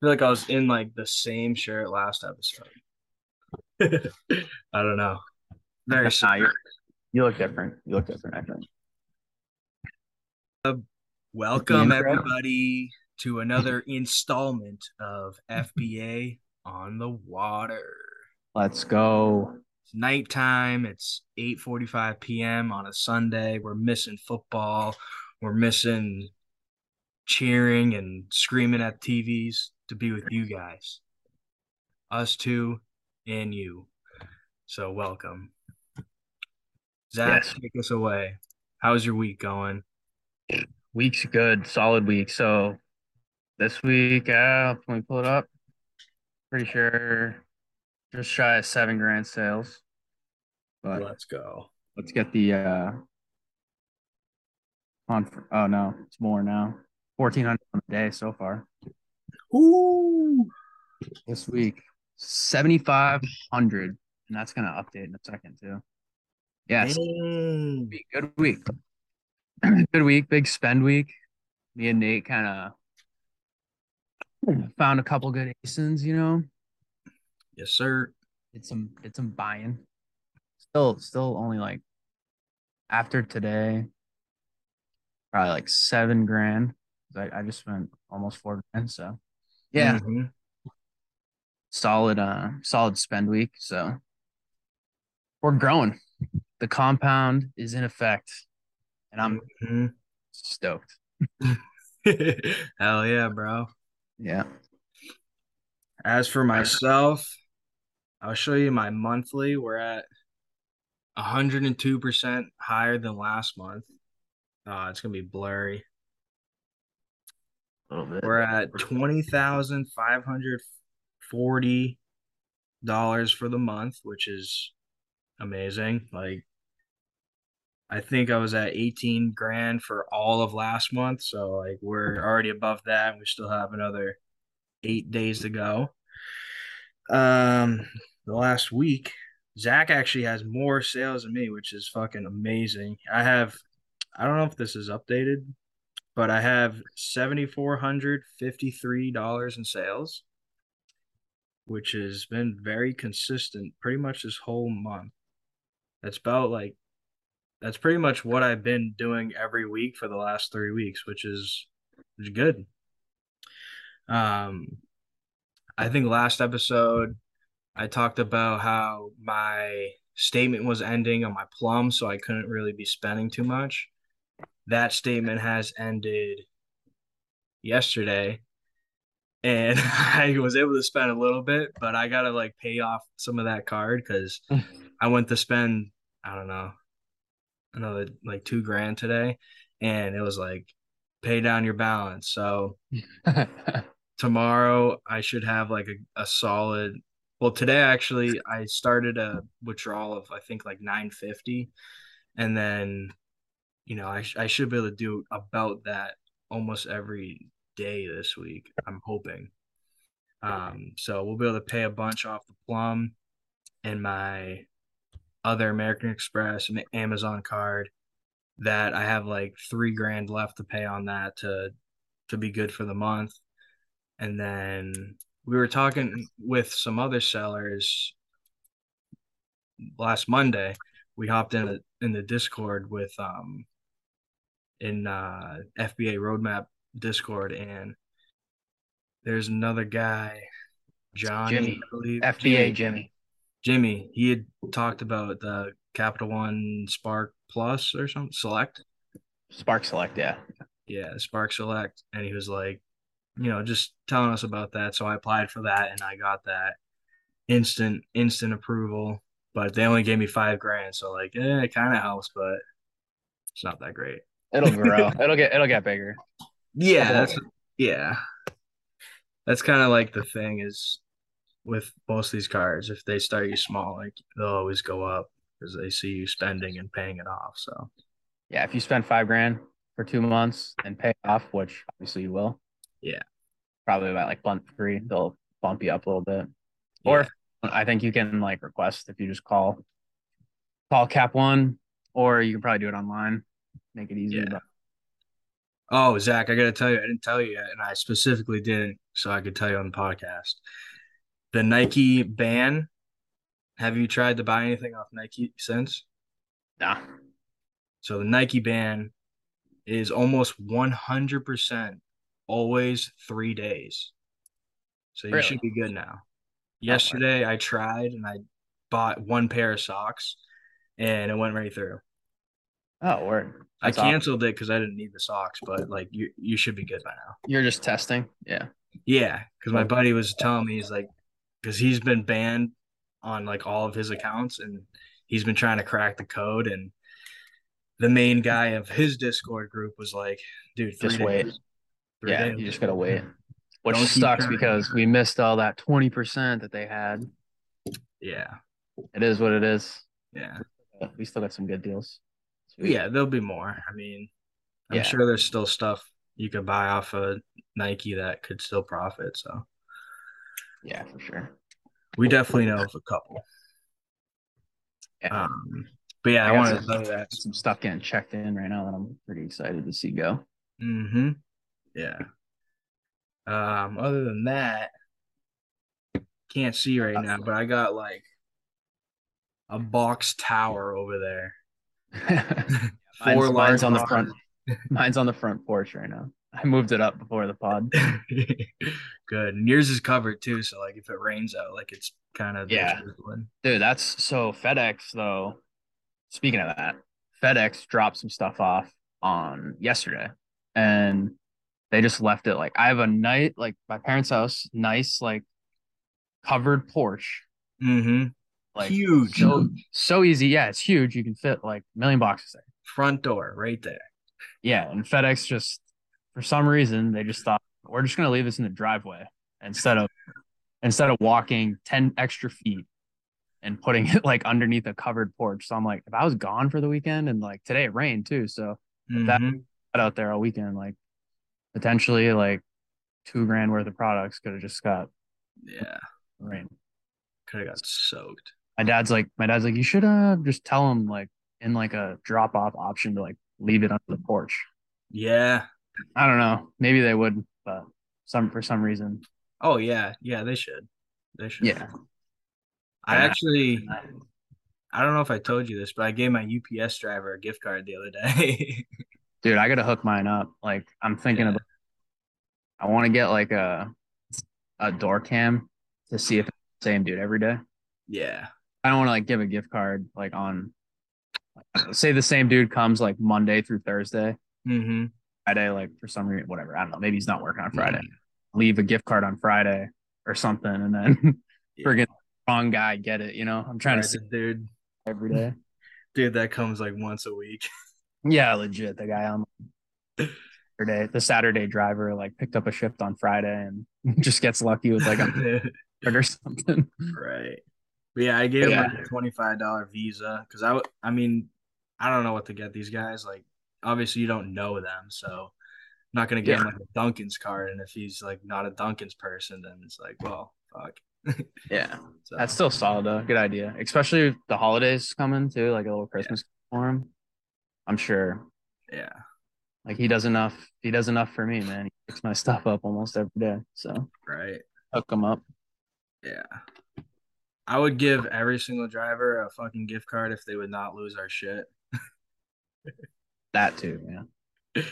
feel like I was in like the same shirt last episode. I don't know. Very Nah, you're, you look different. You look different, I think. Welcome everybody to another installment of FBA on the water. Let's go. It's nighttime. It's 8:45 p.m. on a Sunday. We're missing football. We're missing cheering and screaming at TVs to be with you guys. Us two and you. So welcome. Zach, Yes. take us away. How's your week going? Week's good, solid week. So this week, uh, can we pull it up? Pretty sure just shy of seven grand sales. But Let's go. let's get the uh on oh no, it's more now. Fourteen hundred on the day so far. Ooh. This week. Seventy five hundred. And that's gonna update in a second too. Yes. Good week. Good week. Big spend week. Me and Nate kind of found a couple good ASINs, you know. Yes, sir. Did some did some buying. Still still only like after today, probably like seven grand. I, I just spent almost four grand. So yeah, Mhm. solid uh solid spend week. So we're growing. The compound is in effect. And I'm Mhm. stoked. Hell yeah, bro. Yeah. As for myself, I'll show you my monthly. We're at 102% higher than last month. Uh, it's gonna be blurry. A little. We're at twenty thousand five hundred forty dollars for the month, which is amazing. Like, I think I was at eighteen grand for all of last month, so like we're already above that. and We still have another eight days to go. Um, the last week, Zach actually has more sales than me, which is fucking amazing. I have, I don't know if this is updated, but I have seventy four hundred fifty three dollars in sales, which has been very consistent pretty much this whole month. That's about like that's pretty much what I've been doing every week for the last three weeks, which is which is good. Um, I think last episode I talked about how my statement was ending on my plum, so I couldn't really be spending too much. That statement has ended yesterday, and I was able to spend a little bit, but I gotta like pay off some of that card because I went to spend, I don't know, another like two grand today, and it was like pay down your balance. So tomorrow I should have like a, a solid well today actually I started a withdrawal of I think like 950 and then you know I, I should be able to do about that almost every day this week I'm hoping um so we'll be able to pay a bunch off the plum and my other American Express and Amazon card that I have like three grand left to pay on that to to be good for the month and then we were talking with some other sellers last Monday. We hopped in a, in the Discord with um in uh FBA Roadmap Discord and there's another guy, Johnny, Jimmy. I believe. FBA Jimmy. Jimmy. Jimmy. He had talked about the Capital One Spark Plus or something Select. Spark Select, yeah. Yeah, Spark Select. And he was like, you know, just telling us about that. So I applied for that and I got that instant, instant approval. But they only gave me five grand. So like, eh, it kind of helps, but it's not that great. It'll grow. it'll get it'll get bigger. Yeah, that's yeah. That's kind of like the thing is with most of these cards, if they start you small, like they'll always go up because they see you spending and paying it off. So Yeah, if you spend five grand for two months and pay off, which obviously you will. Yeah. Probably about like month three, they'll bump you up a little bit. Or I think you can like request if you just call call Cap One, or you can probably do it online. Make it easy. Yeah. But Oh, Zach, I gotta tell you, I didn't tell you yet, and I specifically didn't, so I could tell you on the podcast. The Nike ban. Have you tried to buy anything off Nike since? Nah. So the Nike ban is almost 100% always three days. So you Really? should be good now. Yesterday I tried and I bought one pair of socks and it went right through. Oh, word. I awesome. canceled it because I didn't need the socks, but like you you should be good by now. You're just testing. Yeah. Yeah, because my buddy was telling me he's like, because he's been banned on like all of his accounts and he's been trying to crack the code and the main guy of his Discord group was like, dude, Just wait. days. Three yeah. days. You just gotta wait. Which Don't sucks because we missed all that 20% that they had. Yeah, It is what it is. yeah, we still got some good deals. Yeah. There'll be more. I mean, I'm Yeah. sure there's still stuff you could buy off of Nike that could still profit. So Yeah, for sure. we definitely know of a couple. Yeah. Um, but yeah, I, I wanted to some- that. some stuff getting checked in right now that I'm pretty excited to see go. Mm-hmm. Yeah. Um, other than that, can't see right now, but I got like a box tower over there. Mine's, Four mine's on the front. Mine's on the front porch right now. I moved it up before the pod. Good. And yours is covered too, so like if it rains out, like it's kind of Yeah. Dude, that's so FedEx though. Speaking of that, FedEx dropped some stuff off on yesterday and they just left it like I have a night like my parents' house, nice like covered porch. Mm-hmm. Like Huge. so so easy. Yeah, it's huge. You can fit like a million boxes there. Front door right there. Yeah, and FedEx just for some reason they just thought we're just gonna leave this in the driveway instead of instead of walking 10 extra feet and putting it like underneath a covered porch. So I'm like, if I was gone for the weekend and like today it rained too, so that Mhm. out there all weekend, like potentially like two grand worth of products could have just got Yeah. rain. Could have got soaked. My dad's like, my dad's like, you should uh just tell him like in like a drop off option to like leave it under the porch. Yeah. I don't know. Maybe they would, but some for some reason. Oh yeah. Yeah, they should. They should. Yeah. I Yeah. actually I don't know if I told you this, but I gave my UPS driver a gift card the other day. Dude, I gotta hook mine up. Like I'm thinking Yeah. about I want to get like a a door cam to see if it's the same dude every day. yeah. I don't want to like give a gift card like on say the same dude comes like Monday through Thursday, Mm-hmm. Friday, like for some reason, whatever. I don't know. Maybe he's not working on Friday. Leave a gift card on Friday or something, and then friggin' wrong guy get it. You know, I'm trying to see dude. every day. Dude, that comes like once a week. Yeah, legit. The guy on Saturday, the Saturday driver, like picked up a shift on Friday and just gets lucky with like a card or something. right. But yeah, I gave him like a twenty-five dollar visa because I I mean, I don't know what to get these guys. Like, obviously, you don't know them, so I'm not gonna get him like a Dunkin's card. And if he's like not a Dunkin's person, then it's like, well, fuck. Yeah, So that's still solid though. Good idea, especially with the holidays coming too, like a little Christmas for him. I'm sure, yeah. like he does enough. He does enough for me, man. He picks my stuff up almost every day, so Right. hook him up. Yeah. I would give every single driver a fucking gift card if they would not lose our shit. That too, yeah.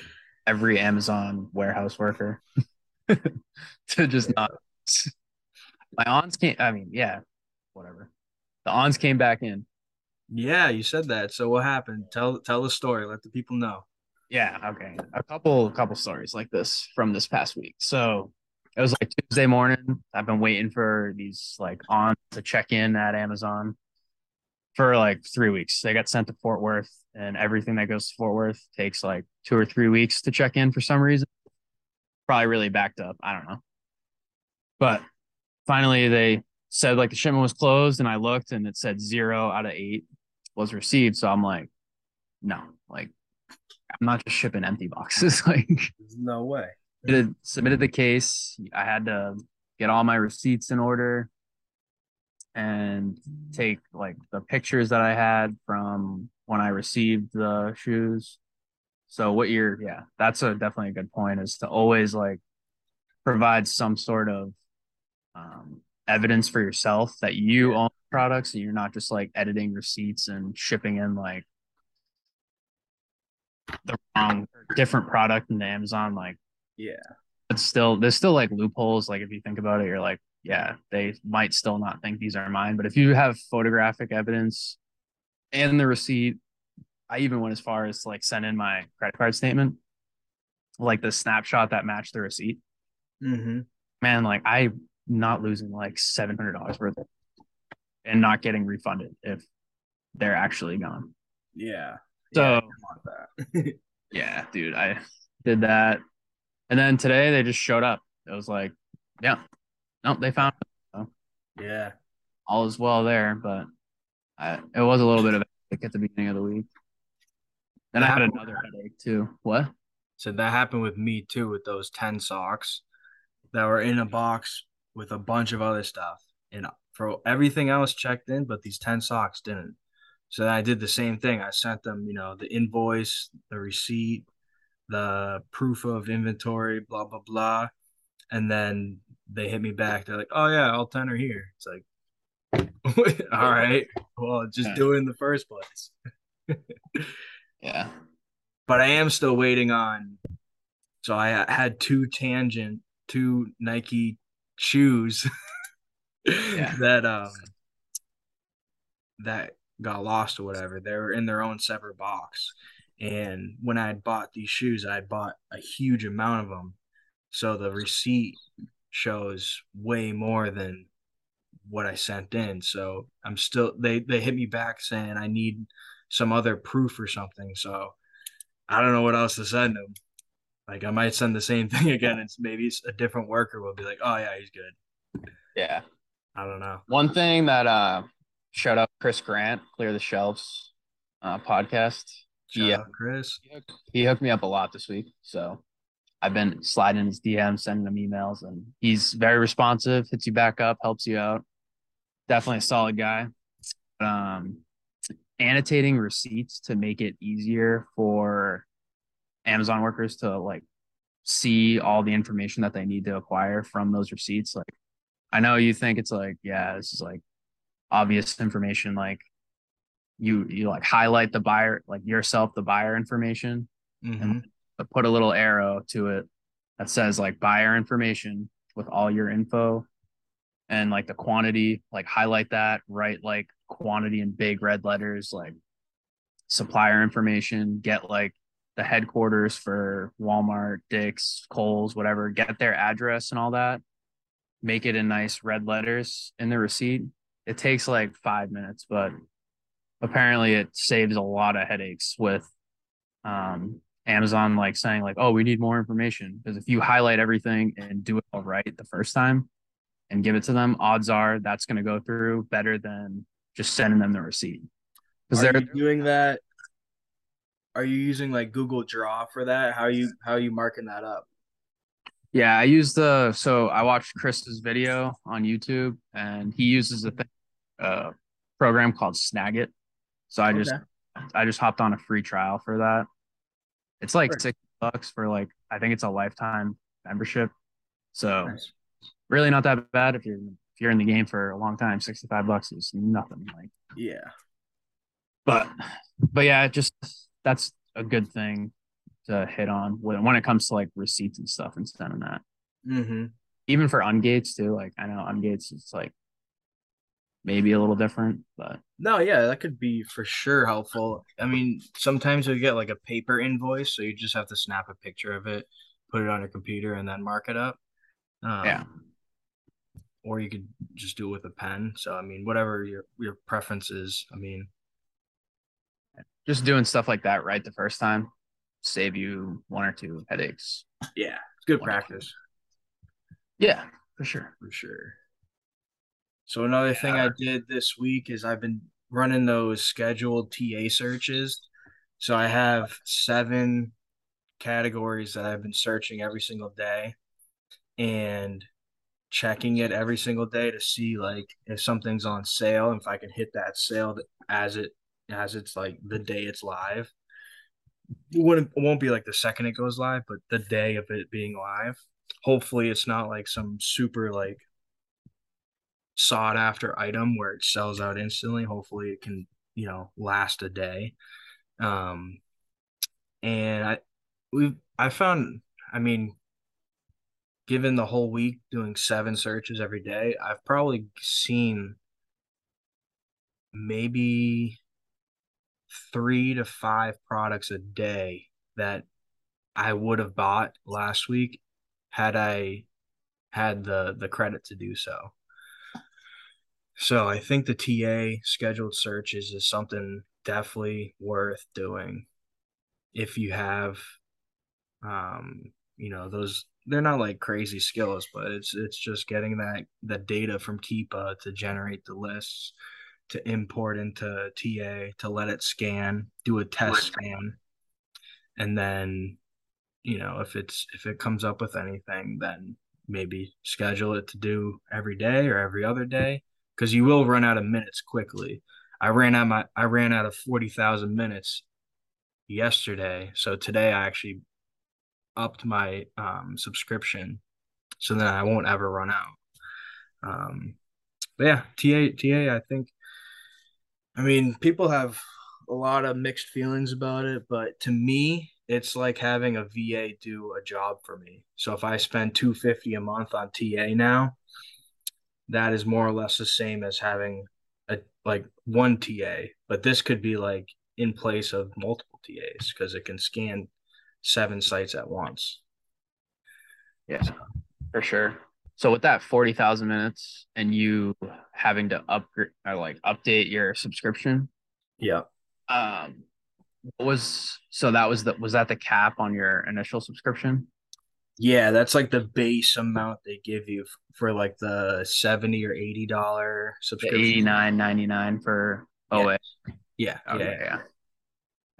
Every Amazon warehouse worker to just not. My aunts came. I mean, yeah, whatever. The aunts came back in. Yeah, you said that. So what happened? Tell tell the story. Let the people know. Yeah, okay. A couple couple stories like this from this past week. So it was like Tuesday morning. I've been waiting for these like on to check in at Amazon for like three weeks. They got sent to Fort Worth, and everything that goes to Fort Worth takes like two or three weeks to check in for some reason. Probably really backed up. I don't know. But finally they said like the shipment was closed and I looked and it said zero out of eight was received. So I'm like, no, like I'm not just shipping empty boxes. like There's no way. Submitted, submitted the case. I had to get all my receipts in order and take like the pictures that I had from when I received the shoes, So what you're yeah, that's a definitely a good point is to always like provide some sort of um, evidence for yourself that you yeah. own products and you're not just like editing receipts and shipping in like the wrong different product into Amazon. Like, yeah, it's still there's still like loopholes. Like if you think about it, you're like, yeah, they might still not think these are mine. But if you have photographic evidence and the receipt, I even went as far as like send in my credit card statement, like the snapshot that matched the receipt. Mm-hmm. Man, like I not losing like seven hundred dollars worth and not getting refunded if they're actually gone. Yeah. So yeah, yeah, dude, I did that. And then today they just showed up. It was like, yeah, nope, they found it. So yeah. All is well there, but I, it was a little bit of a headache at the beginning of the week. Then that I had another headache too. What? So that happened with me too with those 10 socks that were in a box with a bunch of other stuff. And for everything else checked in, but these 10 socks didn't. So I did the same thing. I sent them, you know, the invoice, the receipt, the proof of inventory, blah, blah, blah. And then they hit me back. They're like, oh, yeah, all 10 are here. It's like, all right. Well, just yeah. do it in the first place. yeah. But I am still waiting on. So I had two tangent, two Nike shoes yeah. that um that got lost or whatever. They were in their own separate box. And when I had bought these shoes, I bought a huge amount of them. So the receipt shows way more than what I sent in. So I'm still they they hit me back saying I need some other proof or something. So I don't know what else to send them. Like I might send the same thing again. It's maybe a different worker will be like, "Oh yeah, he's good." Yeah, I don't know. One thing that uh, shout out Chris Grant, Clear the Shelves uh, podcast. Shout yeah, Chris. He hooked, he hooked me up a lot this week, so I've been sliding his DMs, sending him emails, and he's very responsive. Hits you back up, helps you out. Definitely a solid guy. Um, annotating receipts to make it easier for Amazon workers to like see all the information that they need to acquire from those receipts. Like, I know you think it's like, yeah, this is like obvious information. Like, you you like highlight the buyer, like yourself, the buyer information, mm-hmm. and put a little arrow to it that says like buyer information with all your info and like the quantity. Like, highlight that, write like quantity in big red letters, like supplier information. Get like the headquarters for Walmart, Dick's, Kohl's, whatever, get their address and all that, make it in nice red letters in the receipt. It takes like five minutes, but apparently it saves a lot of headaches with um, Amazon like saying like, oh, we need more information. Because if you highlight everything and do it all right the first time and give it to them, odds are that's going to go through better than just sending them the receipt. Because they're doing that are you using like Google Draw for that? How are you how are you marking that up? Yeah, I use the so I watched Chris's video on YouTube and he uses a thing, uh, program called Snagit. So I just I just hopped on a free trial for that. It's like sure. six bucks for like I think it's a lifetime membership. So nice. really not that bad if you're if you're in the game for a long time. Sixty five bucks is nothing. Like yeah, but but yeah, just that's a good thing to hit on when, when it comes to like receipts and stuff instead of that. Mm-hmm. Even for ungates too. Like I know ungates it's like maybe a little different, but no, yeah, that could be for sure helpful. I mean, sometimes you get like a paper invoice, so you just have to snap a picture of it, put it on your computer, and then mark it up. Um, yeah. Or you could just do it with a pen. So I mean, whatever your your preference is. I mean, just doing stuff like that right the first time save you one or two headaches. Yeah, it's good practice. Yeah, for sure. For sure. So another yeah. thing I did this week is I've been running those scheduled TA searches. So I have seven categories that I've been searching every single day and checking it every single day to see like if something's on sale if I can hit that sale as it as it's like the day it's live. it wouldn't it won't be like the second it goes live, but the day of it being live. Hopefully, it's not like some super like sought after item where it sells out instantly. Hopefully, it can you know last a day. Um, and I we've I found I mean, given the whole week doing seven searches every day, I've probably seen maybe three to five products a day that I would have bought last week had I had the the credit to do so. So I think the TA scheduled searches is something definitely worth doing if you have um you know those they're not like crazy skills but it's it's just getting that the data from Keepa to generate the lists to import into TA to let it scan do a test scan and then you know if it's if it comes up with anything then maybe schedule it to do every day or every other day because you will run out of minutes quickly. I ran out my i ran out of 40,000 minutes yesterday. So today i actually upped my um, subscription so that i won't ever run out. Um, but yeah ta ta i think i mean people have a lot of mixed feelings about it but to me it's like having a VA do a job for me. So if I spend 250 a month on TA now, that is more or less the same as having a like one TA, but this could be like in place of multiple TAs because it can scan seven sites at once. Yeah, so. for sure. So with that 40,000 minutes and you having to upgrade or like update your subscription. Yeah. Um, what was so that was the was that the cap on your initial subscription? Yeah, that's like the base amount they give you for like the seventy or eighty dollar subscription. Eighty nine ninety nine for OA. Yeah. Okay, yeah. yeah.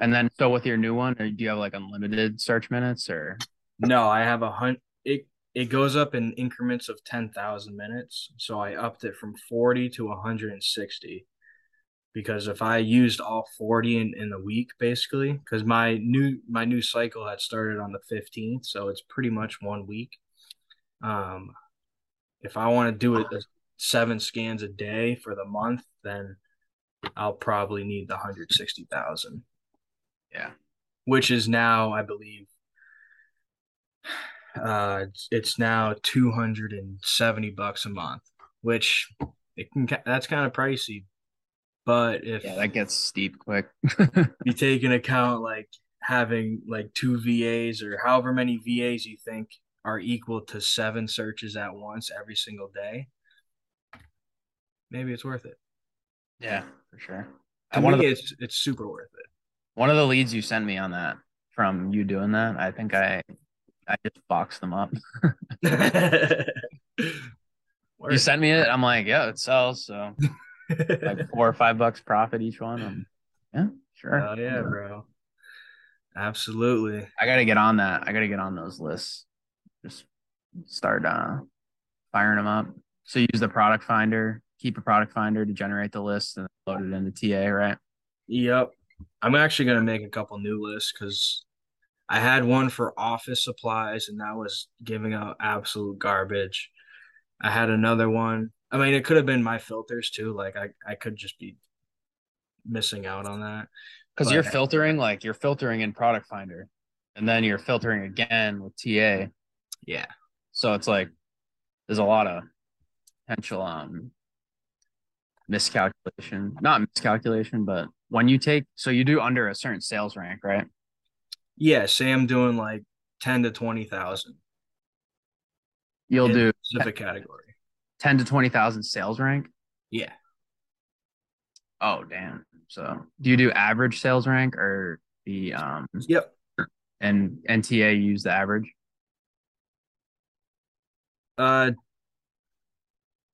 And then so with your new one, do you have like unlimited search minutes or? No, I have a hunt. It it goes up in increments of ten thousand minutes, so I upped it from forty to one hundred and sixty because if I used all 40 in, in the week basically because my new my new cycle had started on the 15th so it's pretty much one week. Um if I want to do it seven scans a day for the month then I'll probably need the 160,000 yeah. Which is now I believe uh it's, it's now 270 bucks a month which it can that's kind of pricey but if yeah, that gets steep quick. you take into account like having like two VAs or however many VAs you think are equal to seven searches at once every single day, maybe it's worth it. Yeah, for sure. To me, the, it's it's super worth it. One of the leads you sent me on that from you doing that, I think I I just boxed them up. you sent me it. I'm like, yeah, it sells. So like four or five bucks profit each one. Um, yeah, sure. Oh yeah, bro. Absolutely. I gotta get on that. I gotta get on those lists. Just start uh firing them up. So use the product finder, Keepa product finder to generate the list and load it into TA, right? Yep. I'm actually gonna make a couple new lists because I had one for office supplies and that was giving out absolute garbage. I had another one I mean, it could have been my filters too. Like I, I could just be missing out on that. Because you're filtering, like you're filtering in Product Finder, and then you're filtering again with TA. Yeah. So it's like there's a lot of potential um miscalculation. Not miscalculation, but when you take so you do under a certain sales rank, right? Yeah, say I'm doing like ten to twenty thousand. You'll do specific category. 10 to 20,000 sales rank? Yeah. Oh, damn. So do you do average sales rank or the, um, yep. And NTA use the average? Uh,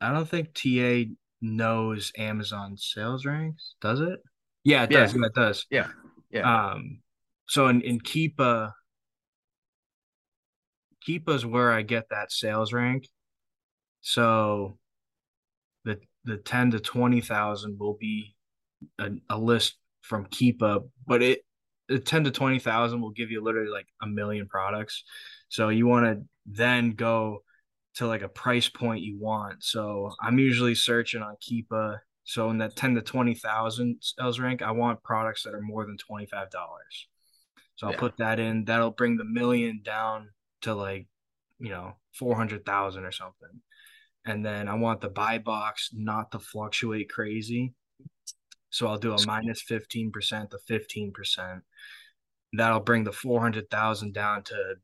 I don't think TA knows Amazon sales ranks, does it? Yeah, it does. Yeah, it does. Yeah. Yeah. Um, so in, in Keepa, Keepa's where I get that sales rank. So the the 10 to 20,000 will be a, a list from Keepa, but it the ten to twenty thousand will give you literally like a million products. So you want to then go to like a price point you want. So I'm usually searching on Keepa. So in that ten to twenty thousand sales rank, I want products that are more than twenty five dollars. So I'll yeah. put that in. That'll bring the million down to like, you know, 400,000 or something. And then I want the buy box not to fluctuate crazy. So I'll do a minus 15% to 15%. That'll bring the 400,000 down to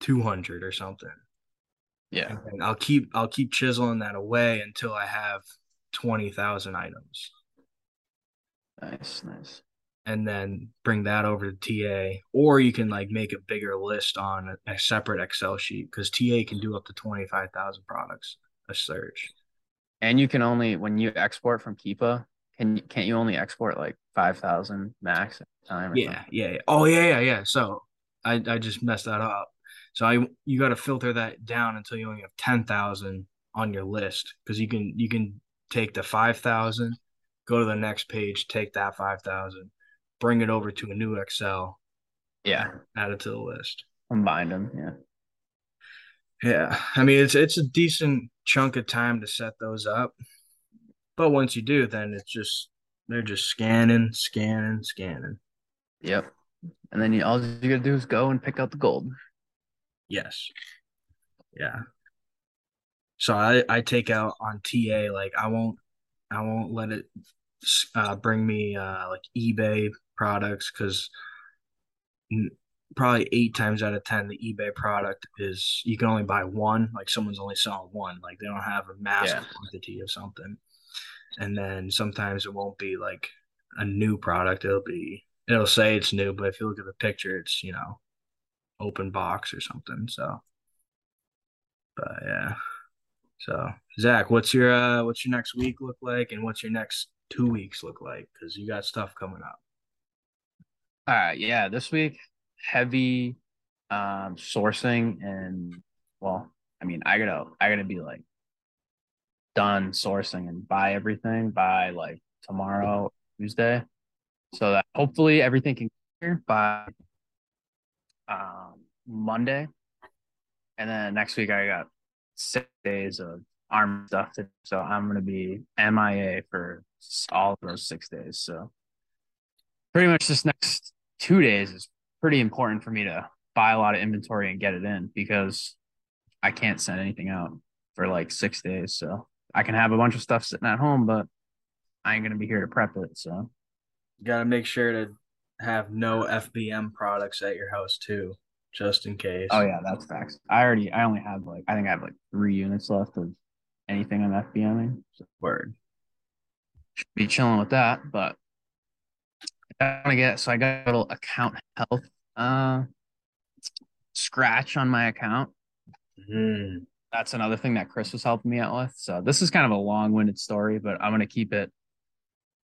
200 or something. Yeah. And I'll keep I'll keep chiseling that away until I have 20,000 items. Nice, nice. And then bring that over to TA or you can like make a bigger list on a, a separate Excel sheet cuz TA can do up to 25,000 products a search. And you can only when you export from Keepa, can can't you only export like 5,000 max at a time? Yeah, yeah, yeah. Oh yeah, yeah, yeah. So I I just messed that up. So I you got to filter that down until you only have ten thousand on your list because you can you can take the five thousand, go to the next page, take that five thousand, bring it over to a new Excel, yeah, add it to the list, combine them, yeah. Yeah, I mean it's it's a decent chunk of time to set those up, but once you do, then it's just they're just scanning, scanning, scanning. Yep, and then you, all you gotta do is go and pick out the gold. Yes. Yeah. So I I take out on TA like I won't I won't let it uh, bring me uh, like eBay products because probably eight times out of ten the eBay product is you can only buy one like someone's only selling one like they don't have a mass yeah. quantity of something and then sometimes it won't be like a new product it'll be it'll say it's new but if you look at the picture it's you know open box or something. So, but yeah. So Zach, what's your uh, what's your next week look like, and what's your next two weeks look like? Because you got stuff coming up. All right, yeah, this week heavy um sourcing and well, I mean, I gotta I gotta be like done sourcing and buy everything by like tomorrow Tuesday, so that hopefully everything can clear by um, Monday, and then next week I got six days of arm stuff to. So I'm gonna be MIA for all of those six days. So pretty much this next two days is pretty important for me to buy a lot of inventory and get it in because I can't send anything out for like six days. So I can have a bunch of stuff sitting at home, but I ain't gonna be here to prep it. So You got to make sure to have no FBM products at your house too, just in case. Oh yeah, that's facts. I already I only have like I think I have like three units left of anything on FBMing. So Word. Should be chilling with that, but I want to get so I got a little account health uh scratch on my account. Mm. That's another thing that Chris was helping me out with. So this is kind of a long-winded story, but I'm gonna keep it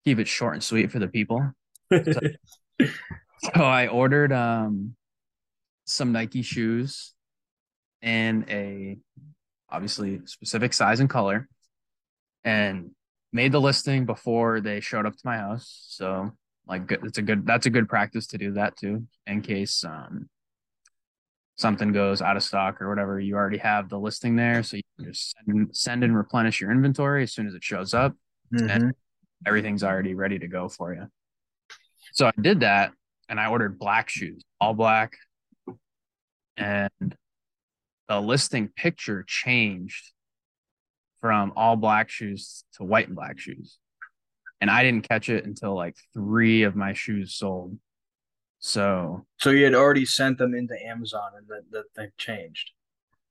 keep it short and sweet for the people. So so I ordered um some Nike shoes in a obviously specific size and color and made the listing before they showed up to my house. So like it's a good that's a good practice to do that too in case um something goes out of stock or whatever you already have the listing there so you can just send, send and replenish your inventory as soon as it shows up mm-hmm. and everything's already ready to go for you so I did that and I ordered black shoes, all black. And the listing picture changed from all black shoes to white and black shoes. And I didn't catch it until like three of my shoes sold. So So you had already sent them into Amazon and that the, they changed.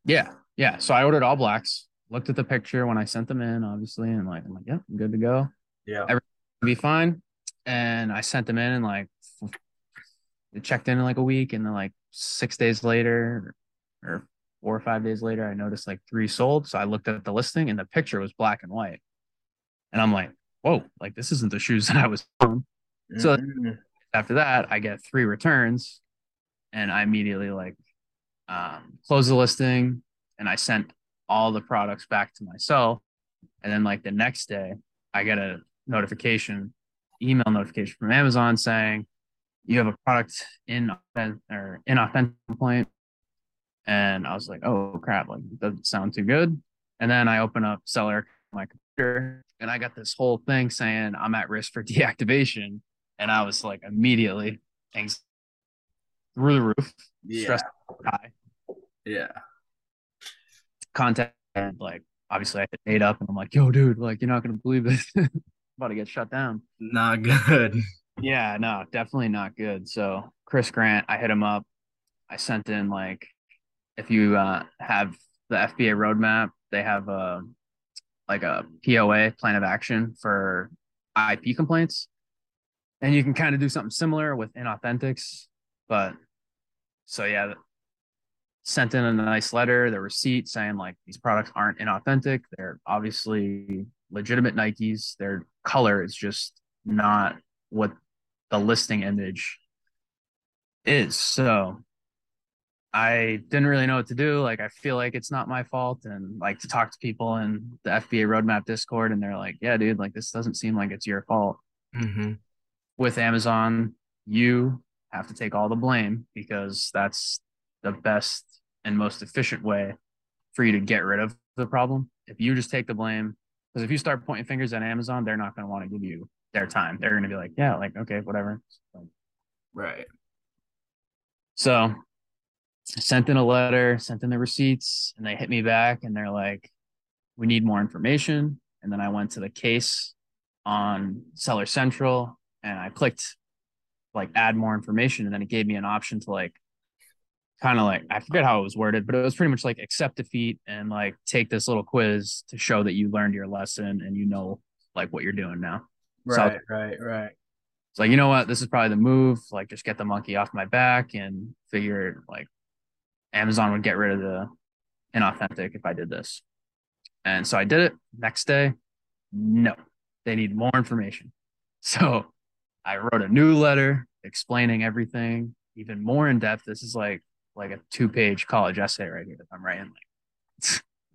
Yeah. Yeah. So I ordered all blacks, looked at the picture when I sent them in, obviously, and like I'm like, yeah, I'm good to go. Yeah. Everything be fine and I sent them in and like they checked in in like a week and then like six days later or four or five days later I noticed like three sold. So I looked at the listing and the picture was black and white. And I'm like, whoa, like this isn't the shoes that I was on. Mm-hmm. So after that, I get three returns and I immediately like um close the listing and I sent all the products back to myself. And then like the next day I get a notification email notification from Amazon saying you have a product in or inauthentic complaint. And I was like, oh crap, like doesn't sound too good. And then I open up seller my computer and I got this whole thing saying I'm at risk for deactivation. And I was like immediately through the roof, Yeah. stress high. Yeah. Contact and like obviously I hit up and I'm like, yo, dude, like you're not gonna believe this. about to get shut down. Not good. Yeah, no, definitely not good. So Chris Grant, I hit him up. I sent in like if you uh, have the FBA roadmap, they have a like a POA plan of action for IP complaints, and you can kind of do something similar with inauthentics. But so yeah, sent in a nice letter, the receipt saying like these products aren't inauthentic. They're obviously legitimate Nikes. Their color is just not what the listing image is. So I didn't really know what to do. Like, I feel like it's not my fault. And like to talk to people in the FBA roadmap Discord, and they're like, yeah, dude, like this doesn't seem like it's your fault. Mm-hmm. With Amazon, you have to take all the blame because that's the best and most efficient way for you to get rid of the problem. If you just take the blame, because if you start pointing fingers at Amazon, they're not going to want to give you their time. They're going to be like, yeah, like, okay, whatever. Right. So I sent in a letter, sent in the receipts, and they hit me back and they're like, we need more information. And then I went to the case on Seller Central and I clicked like add more information. And then it gave me an option to like kind of like, I forget how it was worded, but it was pretty much like accept defeat and like take this little quiz to show that you learned your lesson and you know like what you're doing now. So- Right. right. Right. It's like, you know what? This is probably the move. Like, just get the monkey off my back and figure it like Amazon would get rid of the inauthentic if I did this. And so I did it. Next day, no, they need more information. So I wrote a new letter explaining everything, even more in depth. This is like like a two page college essay right here that I'm writing.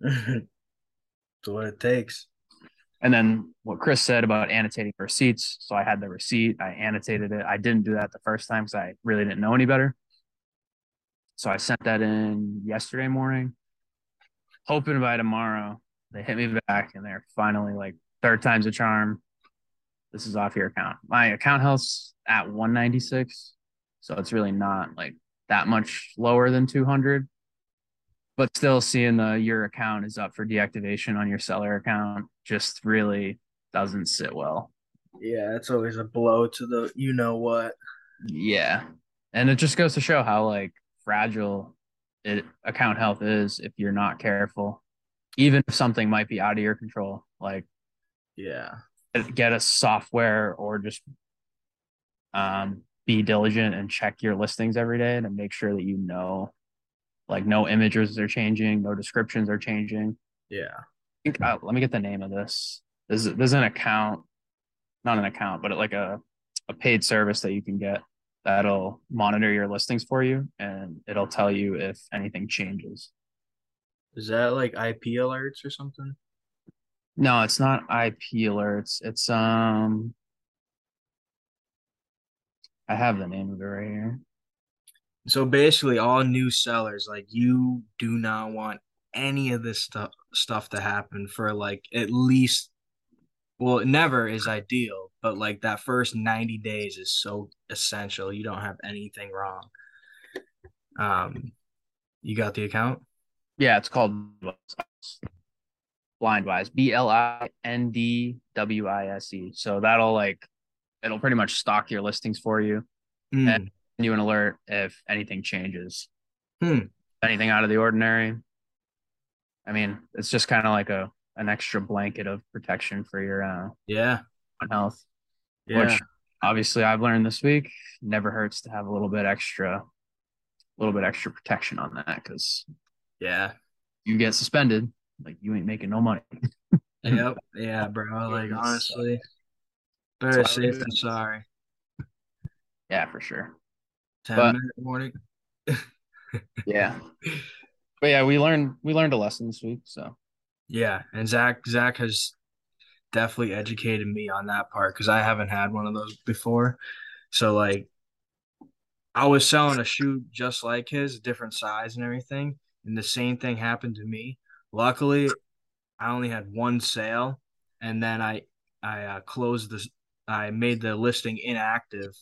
That's what it takes. And then what Chris said about annotating receipts. So I had the receipt, I annotated it. I didn't do that the first time because I really didn't know any better. So I sent that in yesterday morning, hoping by tomorrow they hit me back and they're finally like third time's a charm. This is off your account. My account health's at 196. So it's really not like that much lower than 200 but still seeing the your account is up for deactivation on your seller account just really doesn't sit well. Yeah, it's always a blow to the you know what. Yeah. And it just goes to show how like fragile it account health is if you're not careful. Even if something might be out of your control, like Yeah. get a software or just um be diligent and check your listings every day to make sure that you know like no images are changing, no descriptions are changing. Yeah. Think uh, let me get the name of this. There's there's an account, not an account, but like a a paid service that you can get that'll monitor your listings for you and it'll tell you if anything changes. Is that like IP alerts or something? No, it's not IP alerts. It's um I have the name of it right here. So basically all new sellers, like you do not want any of this stuff stuff to happen for like at least well, it never is ideal, but like that first 90 days is so essential. You don't have anything wrong. Um you got the account? Yeah, it's called Blindwise. B L I N D W I S E. So that'll like it'll pretty much stock your listings for you. Mm. And you an alert if anything changes. Hmm. Anything out of the ordinary. I mean, it's just kind of like a an extra blanket of protection for your uh Yeah. health. Yeah. Which obviously I've learned this week never hurts to have a little bit extra a little bit extra protection on that because yeah. you get suspended, like you ain't making no money. Yep. Yeah, bro. Like honestly. Better That's why I safe than sorry. Yeah, for sure. 10 But- minute warning. Yeah. But yeah, we learned we learned a lesson this week. So Yeah, and Zach Zach has definitely educated me on that part because I haven't had one of those before. So like I was selling a shoe just like his, different size and everything, and the same thing happened to me. Luckily, I only had one sale, and then I I uh, closed this. I made the listing inactive,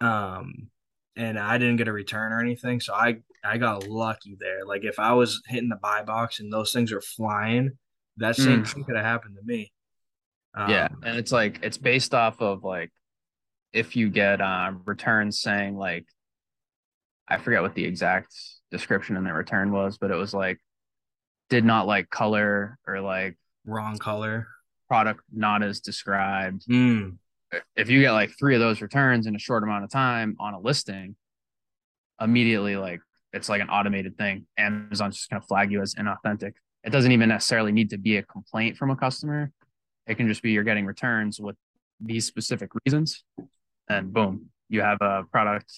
um, and I didn't get a return or anything. So I I got lucky there. Like if I was hitting the buy box and those things are flying, that same Mm. thing could have happened to me. Yeah, Um, and it's like it's based off of like if you get uh returns saying like I forget what the exact description in the return was, but it was like did not like color or like wrong color. product not as described. Mm, If you get like three of those returns in a short amount of time on a listing, immediately like it's like an automated thing. Amazon's just gonna flag you as inauthentic. It doesn't even necessarily need to be a complaint from a customer. It can just be you're getting returns with these specific reasons, and boom, you have a product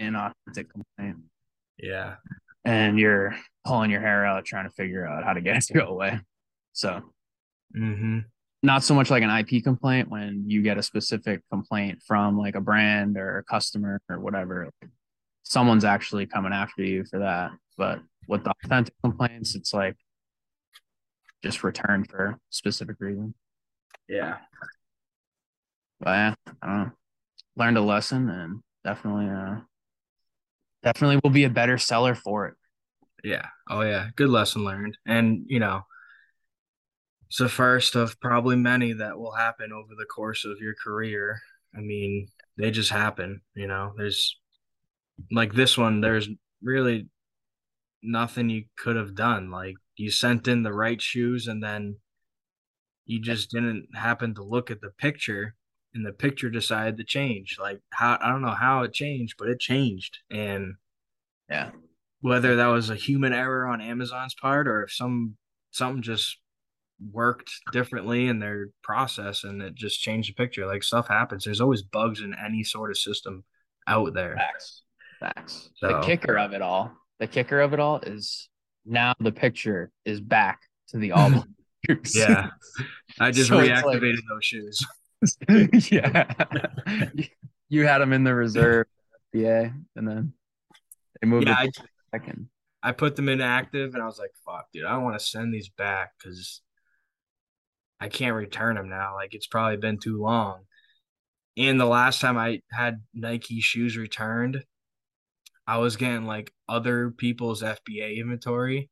inauthentic complaint, yeah. and you're pulling your hair out trying to figure out how to get it to go away. So Mm-hmm. not so much like an IP complaint when you get a specific complaint from like a brand or a customer or whatever. Someone's actually coming after you for that. But with the authentic complaints, it's like just return for specific reason. Yeah. But yeah, I don't know. Learned a lesson and definitely uh definitely will be a better seller for it. Yeah. Oh yeah. Good lesson learned. And you know, it's the first of probably many that will happen over the course of your career. I mean, they just happen, you know. There's like this one, there's really nothing you could have done. Like you sent in the right shoes and then you just didn't happen to look at the picture and the picture decided to change. Like how I don't know how it changed, but it changed. And Yeah. whether that was a human error on Amazon's part or if some something just worked differently in their process and it just changed the picture. Like stuff happens. There's always bugs in any sort of system out there. Facts. Facts. So- The kicker of it all, the kicker of it all is now the picture is back to the black shoes. Yeah. I just So it's like- reactivated those shoes. yeah. you had them in the reserve FBA and then they moved Yeah, I, second. I put them in active and I was like, fuck, dude, I don't want to send these back because I can't return them now. Like it's probably been too long. And the last time I had Nike shoes returned, I was getting like other people's FBA inventory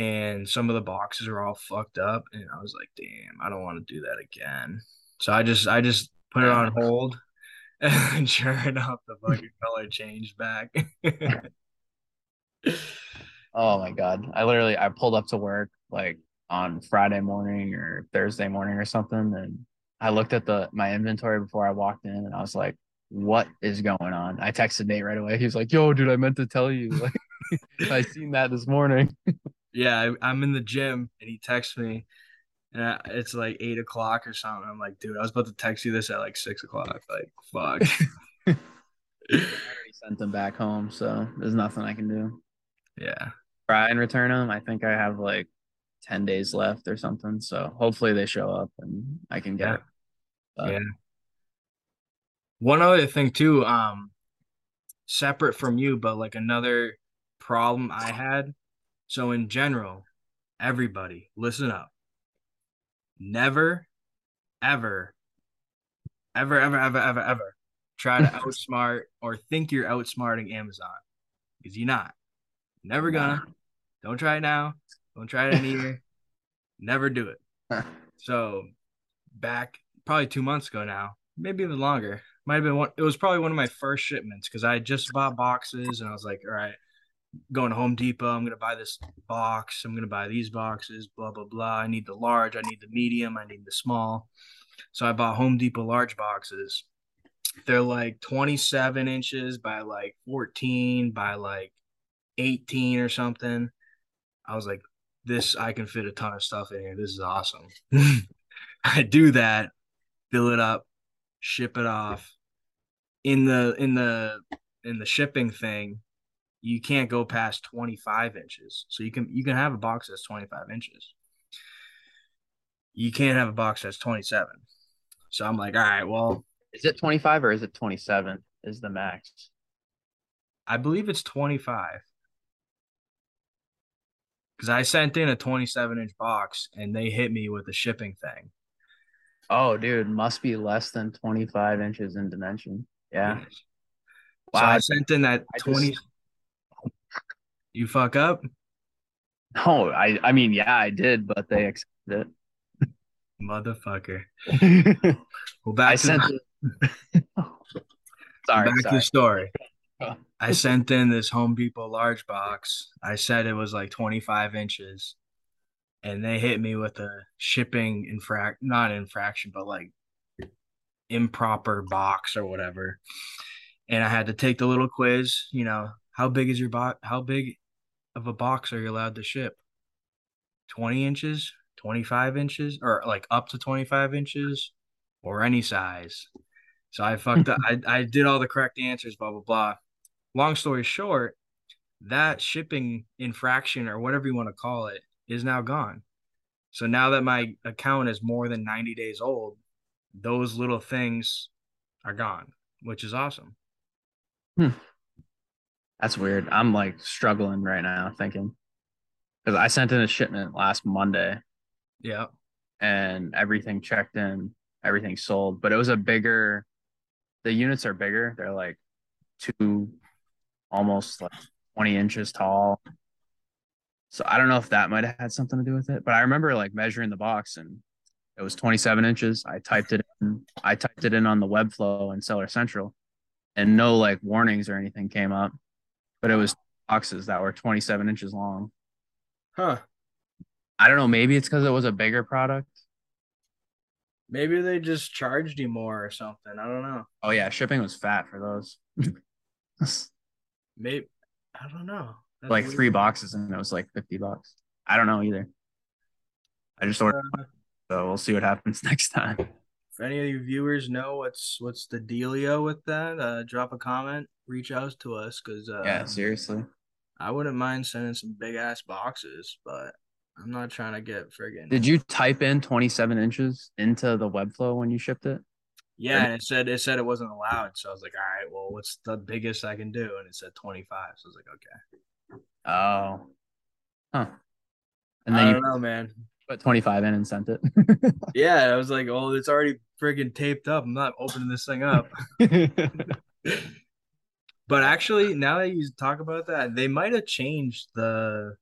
and some of the boxes are all fucked up. And I was like, damn, I don't want to do that again. So I just I just put it on hold. And sure enough, the fucking color changed back. Oh my god. I literally I pulled up to work like on Friday morning or Thursday morning or something and I looked at the my inventory before I walked in and I was like, what is going on? I texted Nate right away. He was like, yo, dude, I meant to tell you. Like I seen that this morning. Yeah, I, I'm in the gym and he texts me, and I, it's like eight o'clock or something. I'm like, dude, I was about to text you this at like six o'clock. Like, fuck. I already sent them back home, so there's nothing I can do. yeah, Try and return them. I think I have like 10 days left or something. So hopefully they show up and I can get Yeah. it. But Yeah. One other thing too, um, separate from you, but like another problem I had. So in general, everybody, listen up. Never, ever, ever, ever, ever, ever, ever try to outsmart or think you're outsmarting Amazon because you're not. Never gonna. Don't try it now. Don't try it any year. Never do it. So back probably two months ago now, maybe even longer. Might have been one. It was probably one of my first shipments because I just bought boxes and I was like, all right, going to Home Depot. I'm gonna buy this box. I'm gonna buy these boxes. Blah blah blah. I need the large. I need the medium. I need the small. So I bought Home Depot large boxes. They're like 27 inches by like 14 by like 18 or something. I was like, this I can fit a ton of stuff in here. This is awesome. I do that, fill it up, ship it off. In the in the in the shipping thing, you can't go past 25 inches. So you can you can have a box that's 25 inches. You can't have a box that's 27. So I'm like, all right, well, is it 25 or is it 27 is the max? I believe it's 25. Because I sent in a 27 inch box and they hit me with the shipping thing. Oh, dude, must be less than 25 inches in dimension. Yeah. So I sent in that I 20. just- You fuck up, No, I I mean, yeah, I did, but they accepted it. motherfucker. Well, back I to sent the, sorry, back to the story. I sent in this Home Depot large box. I said it was like 25 inches, and they hit me with a shipping infract, not infraction, but like improper box or whatever. And I had to take the little quiz. You know, how big is your box? How big of a box are you allowed to ship? 20 inches, 25 inches, or like up to 25 inches, or any size. So I fucked up. I, I did all the correct answers, blah, blah, blah. Long story short, that shipping infraction or whatever you want to call it is now gone. So now that my account is more than 90 days old, those little things are gone, which is awesome. Hmm. That's weird. I'm like struggling right now thinking because I sent in a shipment last Monday Yeah. and everything checked in, everything sold, but it was a bigger. The units are bigger. They're like two, almost like 20 inches tall. So I don't know if that might have had something to do with it, but I remember like measuring the box and it was 27 inches. I typed it in. I typed it in on the workflow and Seller Central, and no like warnings or anything came up. But it was boxes that were 27 inches long. Huh. I don't know. Maybe it's because it was a bigger product. Maybe they just charged you more or something. I don't know. Oh yeah, shipping was fat for those. Maybe I don't know. That's like weird. three boxes, and it was like 50 bucks. I don't know either. I just ordered, Uh, so we'll see what happens next time. if any of you viewers know what's what's the dealio with that, uh, drop a comment, reach out to us because uh, Yeah, seriously. I wouldn't mind sending some big ass boxes, but I'm not trying to get friggin' Did you type in 27 inches into the workflow when you shipped it? Yeah, and it said it said it wasn't allowed. So I was like, all right, well, what's the biggest I can do? And it said 25. So I was like, okay. Oh, huh. And I then don't you know, man. put 25 in and sent it. Yeah, I was like, oh, it's already friggin' taped up. I'm not opening this thing up. But actually, now that you talk about that, they might have changed the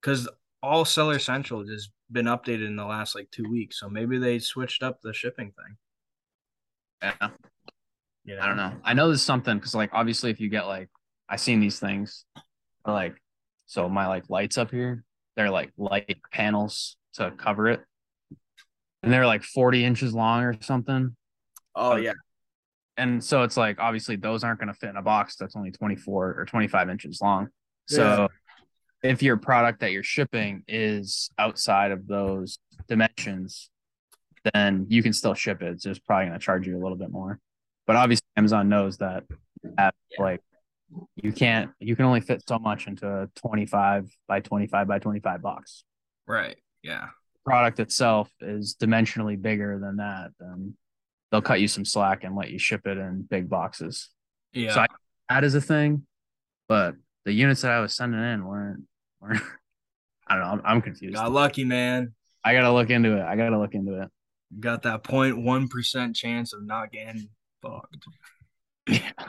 because all Seller Central just been updated in the last like two weeks. So maybe they switched up the shipping thing. yeah. You I don't know. I know there's something because like obviously if you get like I seen these things are like so my like lights up here, they're like light panels to cover it. And they're like 40 inches long or something. Oh yeah, And so it's like obviously those aren't gonna fit in a box that's only 24 or 25 inches long. So Yeah. if your product that you're shipping is outside of those dimensions, then you can still ship it. It's just probably gonna charge you a little bit more. But obviously Amazon knows that at, Yeah. like you can't you can only fit so much into a 25 by 25 by 25 box. right. Yeah. Product itself is dimensionally bigger than that, then they'll cut you some slack and let you ship it in big boxes. Yeah. So I, that is a thing, but the units that I was sending in weren't weren't. I don't know. I'm, I'm confused. Got lucky, man. I gotta look into it. I gotta look into it. Got that 0.1% chance of not getting fucked. Yeah.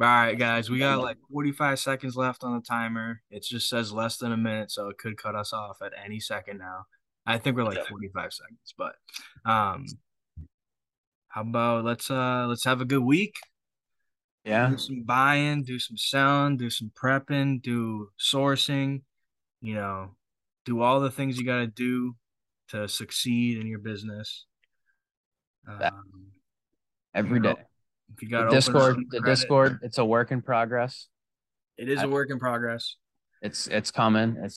All right, guys, we got like 45 seconds left on the timer. It just says less than a minute, so it could cut us off at any second now. I think we're like 45 seconds, but um how about let's uh let's have a good week. Yeah. Do some buying, do some selling, do some prepping, do sourcing, you know, do all the things you got to do to succeed in your business. Um, Every you know, day. if you got The Discord. The Discord. It's a work in progress. it is a work in progress. It's it's coming. It's